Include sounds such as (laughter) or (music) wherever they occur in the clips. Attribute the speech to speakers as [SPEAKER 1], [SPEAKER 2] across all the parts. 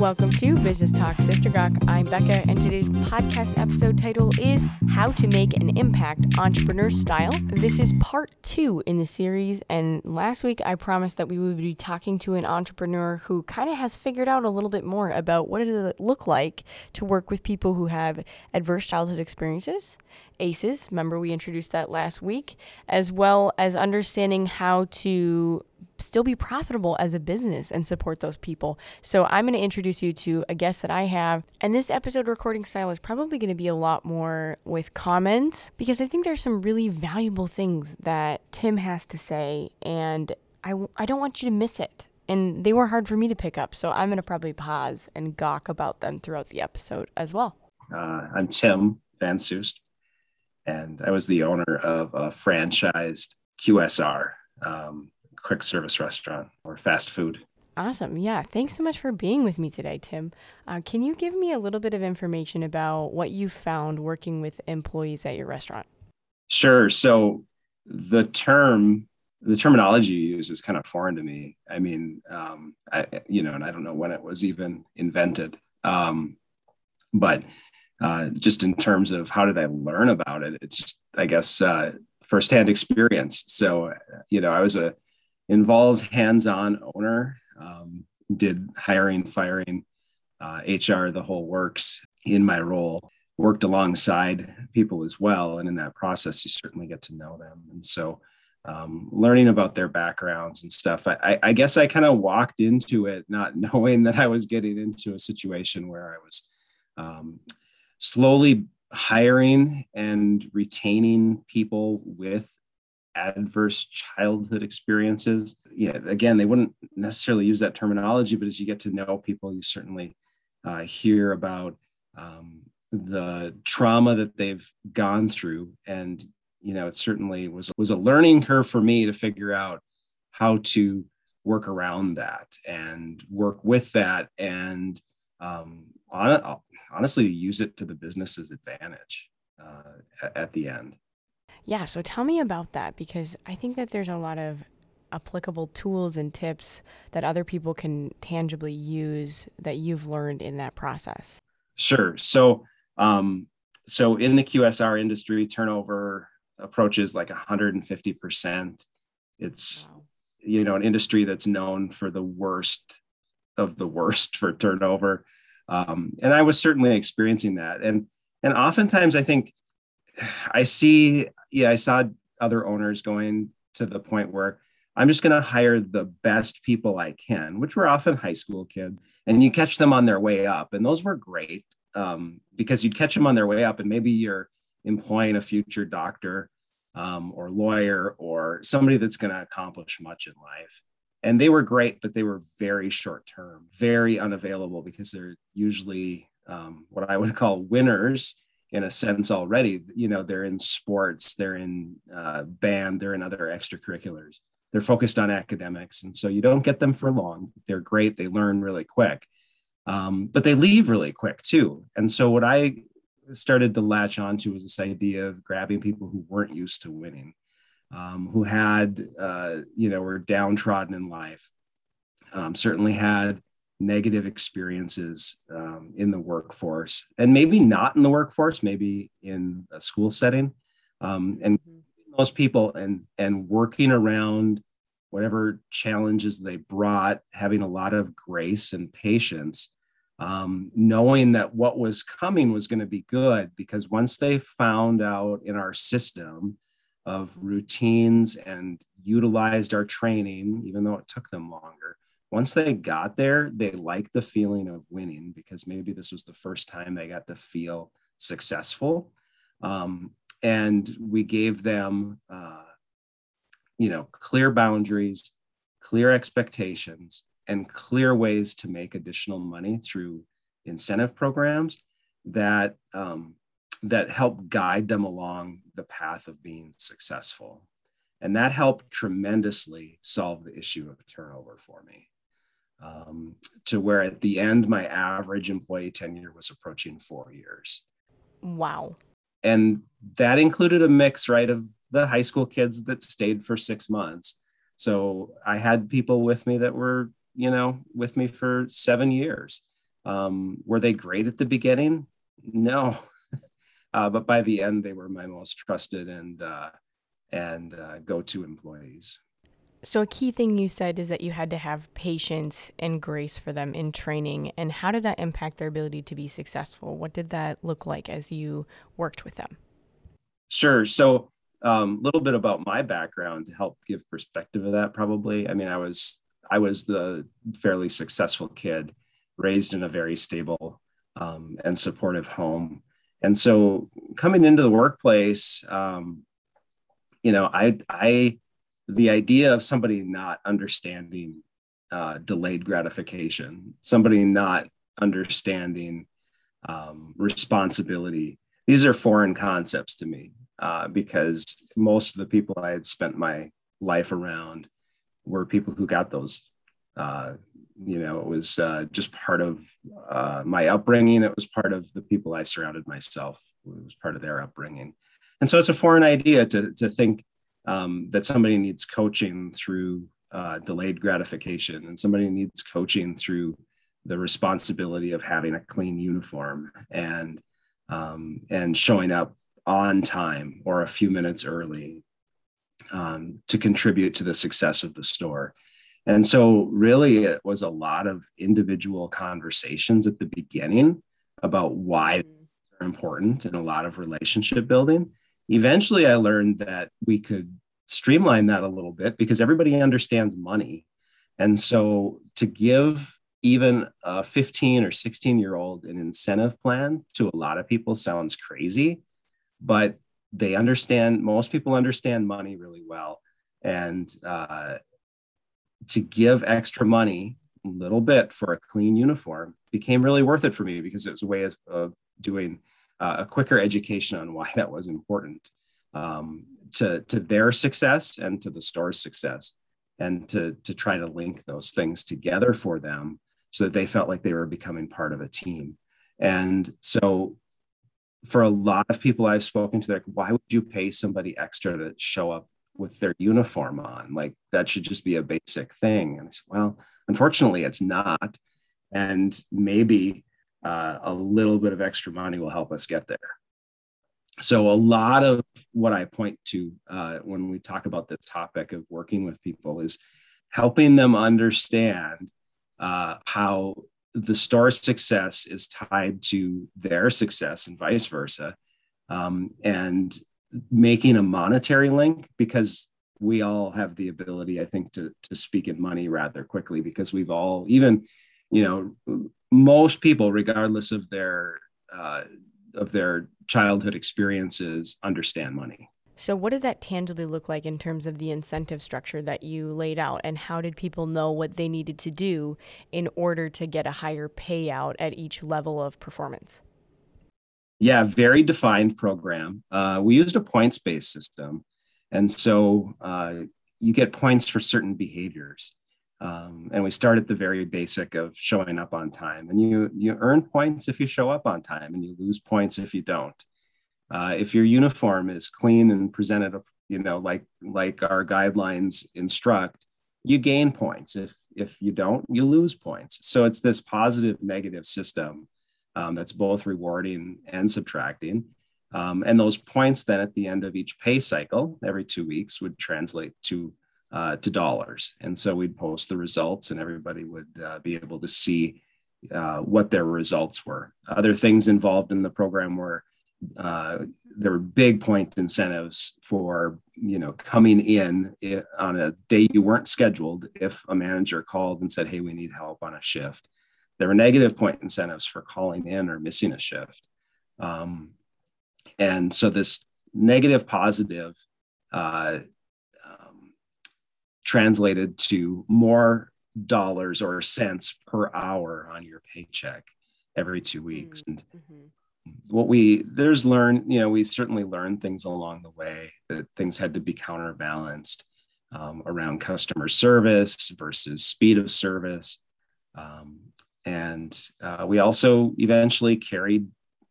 [SPEAKER 1] Welcome to Business Talk Sister Gawk. I'm Becca, and today's podcast episode title is How to Make an Impact Entrepreneur Style. This is part two in the series, and last week I promised that we would be talking to an entrepreneur who kind of has figured out a little bit more about what does it look like to work with people who have adverse childhood experiences ACEs. Remember, we introduced that last week, as well as understanding how to still be profitable as a business and support those people. So, I'm going to introduce you to a guest that I have. And this episode recording style is probably going to be a lot more with comments because I think there's some really valuable things that Tim has to say. And I, I don't want you to miss it. And they were hard for me to pick up. So, I'm going to probably pause and gawk about them throughout the episode as well.
[SPEAKER 2] Uh, I'm Tim Van Soest and I was the owner of a franchised QSR, um, quick service restaurant or fast food.
[SPEAKER 1] Awesome. Yeah. Thanks so much for being with me today, Tim. Uh, can you give me a little bit of information about what you found working with employees at your restaurant?
[SPEAKER 2] Sure. So the term, the terminology you use is kind of foreign to me. I mean, um, I, you know, and I don't know when it was even invented. Um, but uh, just in terms of how did I learn about it, it's just, I guess, uh, firsthand experience. So, you know, I was a involved hands-on owner, um, did hiring, firing, uh, HR, the whole works in my role. Worked alongside people as well, and in that process, you certainly get to know them. And so, um, learning about their backgrounds and stuff. I, I guess I kind of walked into it not (laughs) knowing that I was getting into a situation where I was um, slowly hiring and retaining people with adverse childhood experiences. Yeah, again, they wouldn't necessarily use that terminology, but as you get to know people, you certainly uh, hear about um, the trauma that they've gone through, and you know, it certainly was was a learning curve for me to figure out how to work around that and work with that and um, on, honestly use it to the business's advantage uh, at the end.
[SPEAKER 1] Yeah, so tell me about that because I think that there's a lot of applicable tools and tips that other people can tangibly use that you've learned in that process.
[SPEAKER 2] Sure. So, um, so in the QSR industry, turnover approaches like 150%. It's wow. you know an industry that's known for the worst of the worst for turnover. Um, and I was certainly experiencing that. And and oftentimes I think I see, yeah, I saw other owners going to the point where I'm just going to hire the best people I can, which were often high school kids, and you catch them on their way up, and those were great um, because you'd catch them on their way up, and maybe you're employing a future doctor um, or lawyer or somebody that's going to accomplish much in life and they were great, but they were very short term, very unavailable because they're usually um, what I would (laughs) call winners in a sense already. You know, they're in sports, they're in uh, band, they're in other extracurriculars. They're focused on academics, and so you don't get them for long. They're great; they learn really quick, um, but they leave really quick too. And so what I started to latch onto was this idea of grabbing people who weren't used to winning um, who had, uh, you know, were downtrodden in life, um, certainly had negative experiences um, in the workforce, and maybe not in the workforce, maybe in a school setting, um, and mm-hmm. those people and and working around whatever challenges they brought, having a lot of grace and patience. Um, knowing that what was coming was going to be good because once they found out in our system of routines and utilized our training, even though it took them longer. Once they got there, they liked the feeling of winning because maybe this was the first time they got to feel successful. Um, and we gave them, uh, you know, clear boundaries, clear expectations, and clear ways to make additional money through incentive programs that um, that help guide them along the path of being successful. And that helped tremendously solve the issue of turnover for me. Um, to where at the end, my average employee tenure was approaching four years.
[SPEAKER 1] Wow.
[SPEAKER 2] And that included a mix, right, of the high school kids that stayed for six months. So I had people with me that were, you know, with me for seven years. Um, were they great at the beginning? No, (laughs) uh, but by the end, they were my most trusted and uh, and uh, go-to employees.
[SPEAKER 1] So, a key thing you said is that you had to have patience and grace for them in training. And how did that impact their ability to be successful? What did that look like as you worked with them?
[SPEAKER 2] Sure. So, a um, little bit about my background to help give perspective of that. Probably, I mean, I was I was the fairly successful kid, raised in a very stable um, and supportive home, and so coming into the workplace, um, you know, I I the idea of somebody not understanding uh, delayed gratification, somebody not understanding um, responsibility. These are foreign concepts to me uh, because most of the people I had spent my life around were people who got those. Uh, you know, it was uh, just part of uh, my upbringing. It was part of the people I surrounded myself. It was part of their upbringing. And so it's a foreign idea to, to think um, that somebody needs coaching through uh, delayed gratification and somebody needs coaching through the responsibility of having a clean uniform and um, and showing up on time or a few minutes early um, to contribute to the success of the store. And so, really, it was a lot of individual conversations at the beginning about why they're important and a lot of relationship building eventually I learned that we could streamline that a little bit because everybody understands money. And so to give even a 15 or 16 year old an incentive plan to a lot of people sounds crazy, but they understand, most people understand money really well. And uh, to give extra money, a little bit for a clean uniform became really worth it for me because it was a way of, doing uh, a quicker education on why that was important um, to, to their success and to the store's success and to, to try to link those things together for them so that they felt like they were becoming part of a team. And so for a lot of people i've spoken to they're like why would you pay somebody extra to show up with their uniform on like that should just be a basic thing. And i said well unfortunately it's not. And maybe uh, a little bit of extra money will help us get there. So, a lot of what I point to uh, when we talk about this topic of working with people is helping them understand uh, how the store's success is tied to their success and vice versa, um, and making a monetary link because we all have the ability, I think, to, to speak in money rather quickly because we've all, even, you know, most people, regardless of their uh, of their childhood experiences, understand money.
[SPEAKER 1] So, what did that tangibly look like in terms of the incentive structure that you laid out, and how did people know what they needed to do in order to get a higher payout at each level of performance?
[SPEAKER 2] Yeah, very defined program. Uh, we used a points based system. And so uh, you get points for certain behaviors. Um, and we start at the very basic of showing up on time. And you you earn points if you show up on time, and you lose points if you don't. Uh, if your uniform is clean and presented, you know, like like our guidelines instruct, you gain points. If if you don't, you lose points. So it's this positive negative system um, that's both rewarding and subtracting. Um, and those points then at the end of each pay cycle, every two weeks, would translate to uh, to dollars. And so we'd post the results, and everybody would uh, be able to see uh, what their results were. Other things involved in the program were uh, there were big point incentives for you know coming in on a day you weren't scheduled if a manager called and said hey we need help on a shift there were negative point incentives for calling in or missing a shift um, and so this negative positive uh, translated to more dollars or cents per hour on your paycheck every two weeks. Mm-hmm. And what we there's learned, you know, we certainly learned things along the way that things had to be counterbalanced um, around customer service versus speed of service. Um, and uh, we also eventually carried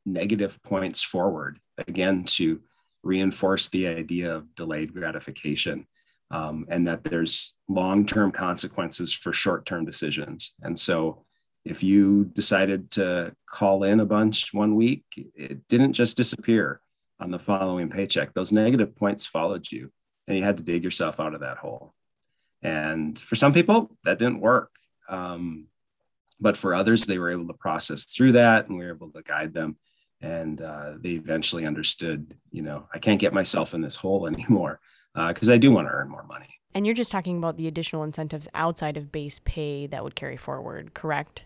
[SPEAKER 2] negative points forward again to reinforce the idea of delayed gratification um, and that there's long-term consequences for short-term decisions. And so if you decided to call in a bunch one week, it didn't just disappear on the following paycheck. Those negative points followed you, and you had to dig yourself out of that hole. And for some people, that didn't work. Um, but for others, they were able to process through that, and we were able to guide them. And uh, they eventually understood, you know, I can't get myself in this hole (laughs) anymore because uh, I do want to earn more money.
[SPEAKER 1] And you're just talking about the additional incentives outside of base pay that would carry forward, correct?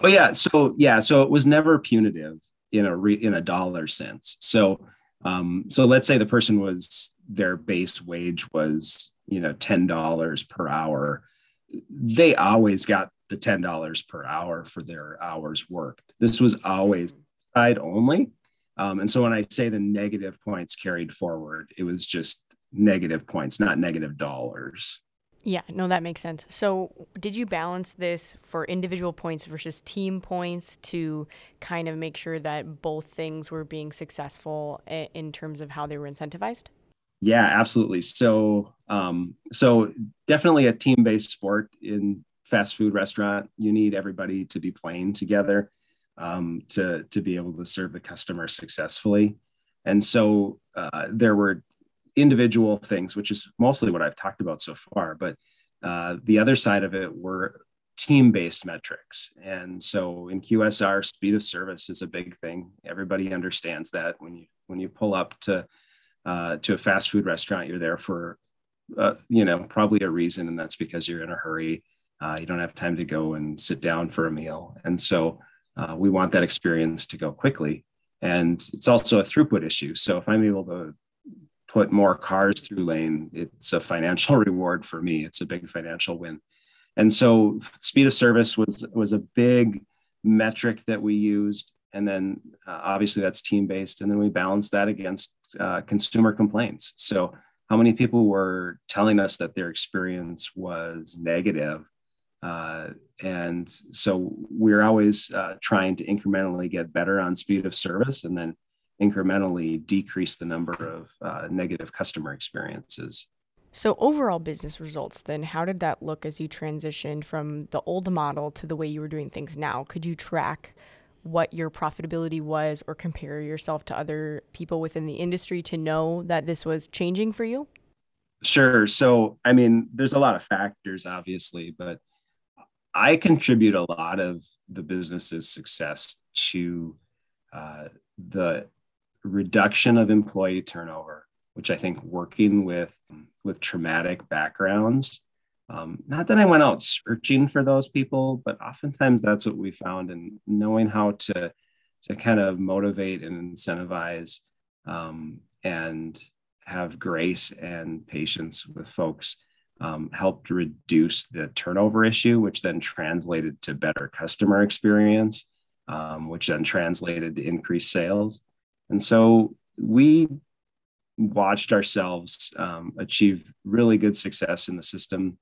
[SPEAKER 2] Oh yeah, so yeah, so it was never punitive in a re, in a dollar sense. So um, so let's say the person was their base wage was you know ten dollars per hour. They always got the ten dollars per hour for their hours worked. This was always side only. Um, and so when I say the negative points carried forward, it was just negative points, not negative dollars.
[SPEAKER 1] Yeah, no, that makes sense. So, did you balance this for individual points versus team points to kind of make sure that both things were being successful in terms of how they were incentivized?
[SPEAKER 2] Yeah, absolutely. So, um, so definitely a team-based sport in fast food restaurant. You need everybody to be playing together um, to to be able to serve the customer successfully. And so uh, there were individual things, which is mostly what I've talked about so far. But uh, the other side of it were team based metrics. And so in QSR, speed of service is a big thing. Everybody understands that when you when you pull up to uh, to a fast food restaurant, you're there for uh, you know probably a reason, and that's because you're in a hurry. Uh, you don't have time to go and sit down for a meal, and so uh, we want that experience to go quickly. And it's also a throughput issue. So if I'm able to put more cars through lane, it's a financial (laughs) reward for me. It's a big financial win. And so speed of service was was a big metric that we used. And then uh, obviously that's team based. And then we balanced that against uh, consumer complaints. So how many people were telling us that their experience was negative? Uh, and so we're always uh, trying to incrementally get better on speed of service and then incrementally decrease the number of uh, negative customer experiences.
[SPEAKER 1] So, overall business results, then, how did that look as you transitioned from the old model to the way you were doing things now? Could you track what your profitability was or compare yourself to other people within the industry to know that this was changing for you?
[SPEAKER 2] Sure. So, I mean, there's a lot of factors, obviously, but I contribute a lot of the business's success to uh, the reduction of employee turnover, which I think working with with traumatic backgrounds. Um, not that I went out searching for those people, but oftentimes that's what we found, and knowing how to to kind of motivate and incentivize um, and have grace and patience with folks um, helped reduce the turnover issue, which then translated to better customer experience, um, which then translated to increased sales. And so we watched ourselves um, achieve really good success in the system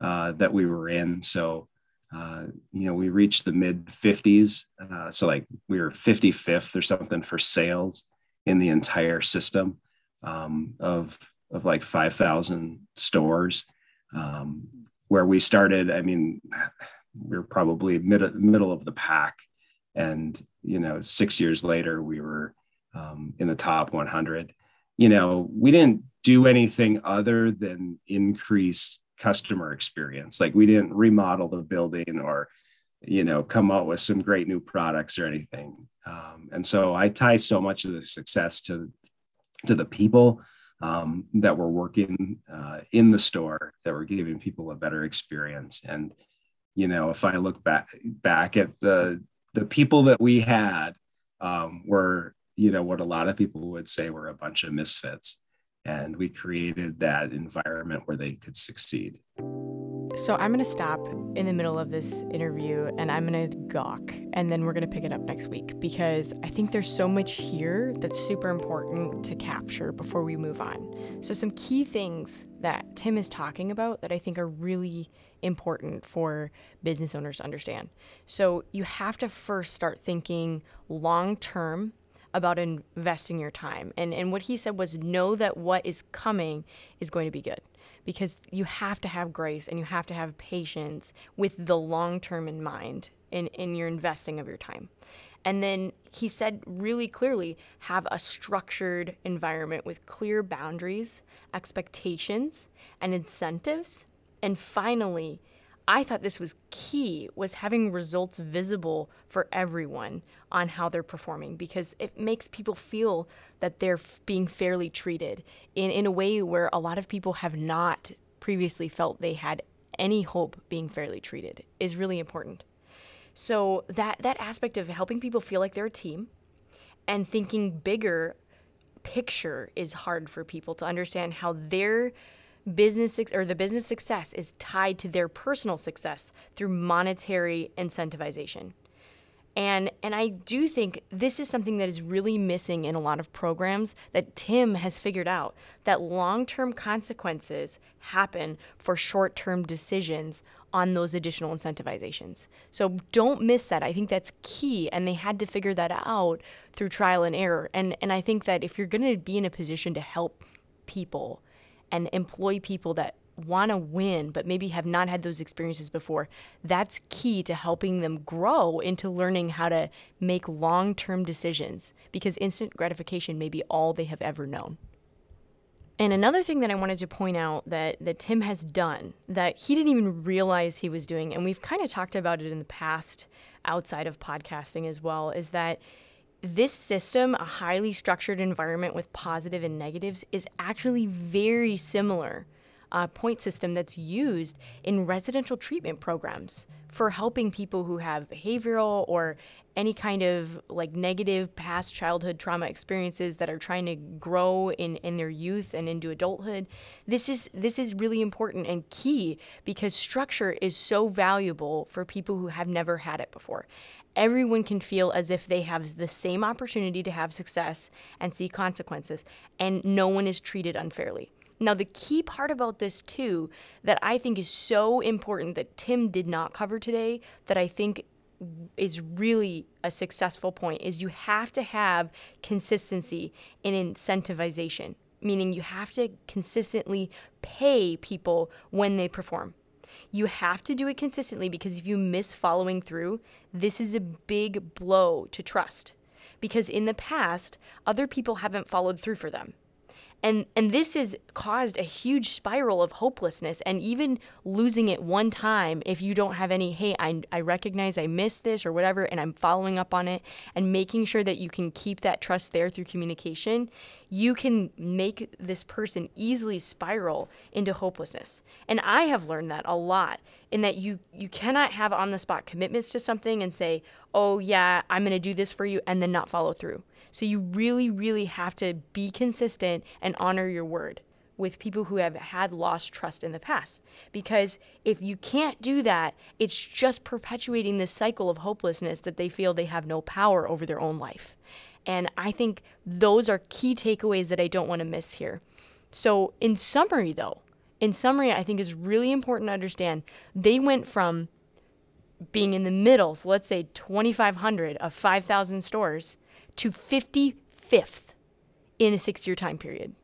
[SPEAKER 2] uh, that we were in. So, uh, you know, we reached the mid 50s. Uh, so, like, we were 55th or something for sales in the entire system um, of, of like 5,000 stores. Um, where we started, I mean, we are probably mid, middle of the pack. And, you know, six years later, we were um, in the top 100. You know, we didn't do anything other than increase customer experience. Like we didn't remodel the building or, you know, come out with some great new products or anything. Um, and so I tie so much of the success to to the people um, that were working uh, in the store that were giving people a better experience. And you know, if I look back back at the the people that we had um, were you know what a lot of people would say were a bunch of misfits and we created that environment where they could succeed
[SPEAKER 1] so i'm going to stop in the middle of this interview and i'm going to gawk and then we're going to pick it up next week because i think there's so much here that's super important to capture before we move on. So some key things that tim is talking about that i think are really important for business owners to understand. So you have to first start thinking long term about investing your time. And and what he said was know that what is coming is going to be good because you have to have grace and you have to have patience with the long term in mind in, in your investing of your time. And then he said really clearly have a structured environment with clear boundaries, expectations, and incentives. And finally, I thought this was key was having results visible for everyone on how they're performing because it makes people feel that they're f- being fairly treated in, in a way where a lot of people have not previously felt they had any hope being fairly treated is really important. So that that aspect of helping people feel like they're a team and thinking bigger picture is hard for people to understand how their business or the business success is tied to their personal success through monetary incentivization. And and I do think this is something that is really missing in a lot of programs that Tim has figured out that long-term consequences happen for short-term decisions on those additional incentivizations. So don't miss that. I think that's key and they had to figure that out through trial and error. And and I think that if you're going to be in a position to help people and employ people that want to win but maybe have not had those experiences before, that's key to helping them grow into learning how to make long-term decisions because instant gratification may be all they have ever known. And another thing that I wanted to point out that, that Tim has done that he didn't even realize he was doing, and we've kind of talked about it in the past outside of podcasting as well, is that this system, a highly structured environment with positive and negatives, is actually very similar uh, point system that's used in residential treatment programs for helping people who have behavioral or any kind of like negative past childhood trauma experiences that are trying to grow in, in their youth and into adulthood. This is this is really important and key because structure is so valuable for people who have never had it before everyone can feel as if they have the same opportunity to have success and see consequences and no one is treated unfairly now, the key part about this, too, that I think is so important that Tim did not cover today, that I think is really a successful point, is you have to have consistency in incentivization, meaning you have to consistently pay people when they perform. You have to do it consistently because if you miss following through, this is a big blow to trust. Because in the past, other people haven't followed through for them and and this has caused a huge spiral of hopelessness and even losing it one time if you don't have any hey I, I recognize i missed this or whatever and i'm following up on it and making sure that you can keep that trust there through communication you can make this person easily spiral into hopelessness and i have learned that a lot in that you you cannot have on the spot commitments to something and say oh yeah i'm going to do this for you and then not follow through so you really, really have to be consistent and honor your word with people who have had lost trust in the past. Because if you can't do that, it's just perpetuating this cycle of hopelessness that they feel they have no power over their own life. And I think those are key takeaways that I don't want to miss here. So, in summary, though, in summary, I think is really important to understand they went from being in the middle, so let's say 2,500 of 5,000 stores, to 55th in a six year time period.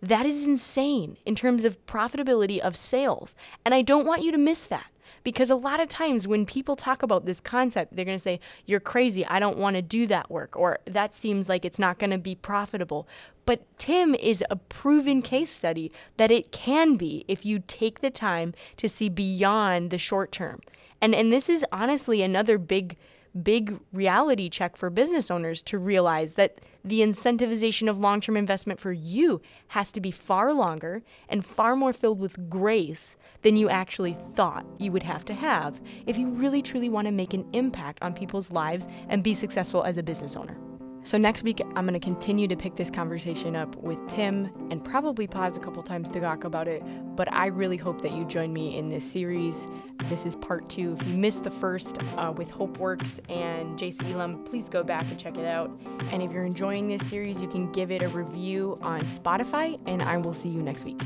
[SPEAKER 1] That is insane in terms of profitability of sales. And I don't want you to miss that because a lot of times when people talk about this concept, they're going to say, You're crazy. I don't want to do that work. Or that seems like it's not going to be profitable. But Tim is a proven case study that it can be if you take the time to see beyond the short term. And, and this is honestly another big big reality check for business owners to realize that the incentivization of long term investment for you has to be far longer and far more filled with grace than you actually thought you would have to have if you really truly want to make an impact on people's lives and be successful as a business owner. So, next week, I'm going to continue to pick this conversation up with Tim and probably pause a couple times to talk about it. But I really hope that you join me in this series. This is part two. If you missed the first uh, with HopeWorks and Jason Elam, please go back and check it out. And if you're enjoying this series, you can give it a review on Spotify, and I will see you next week.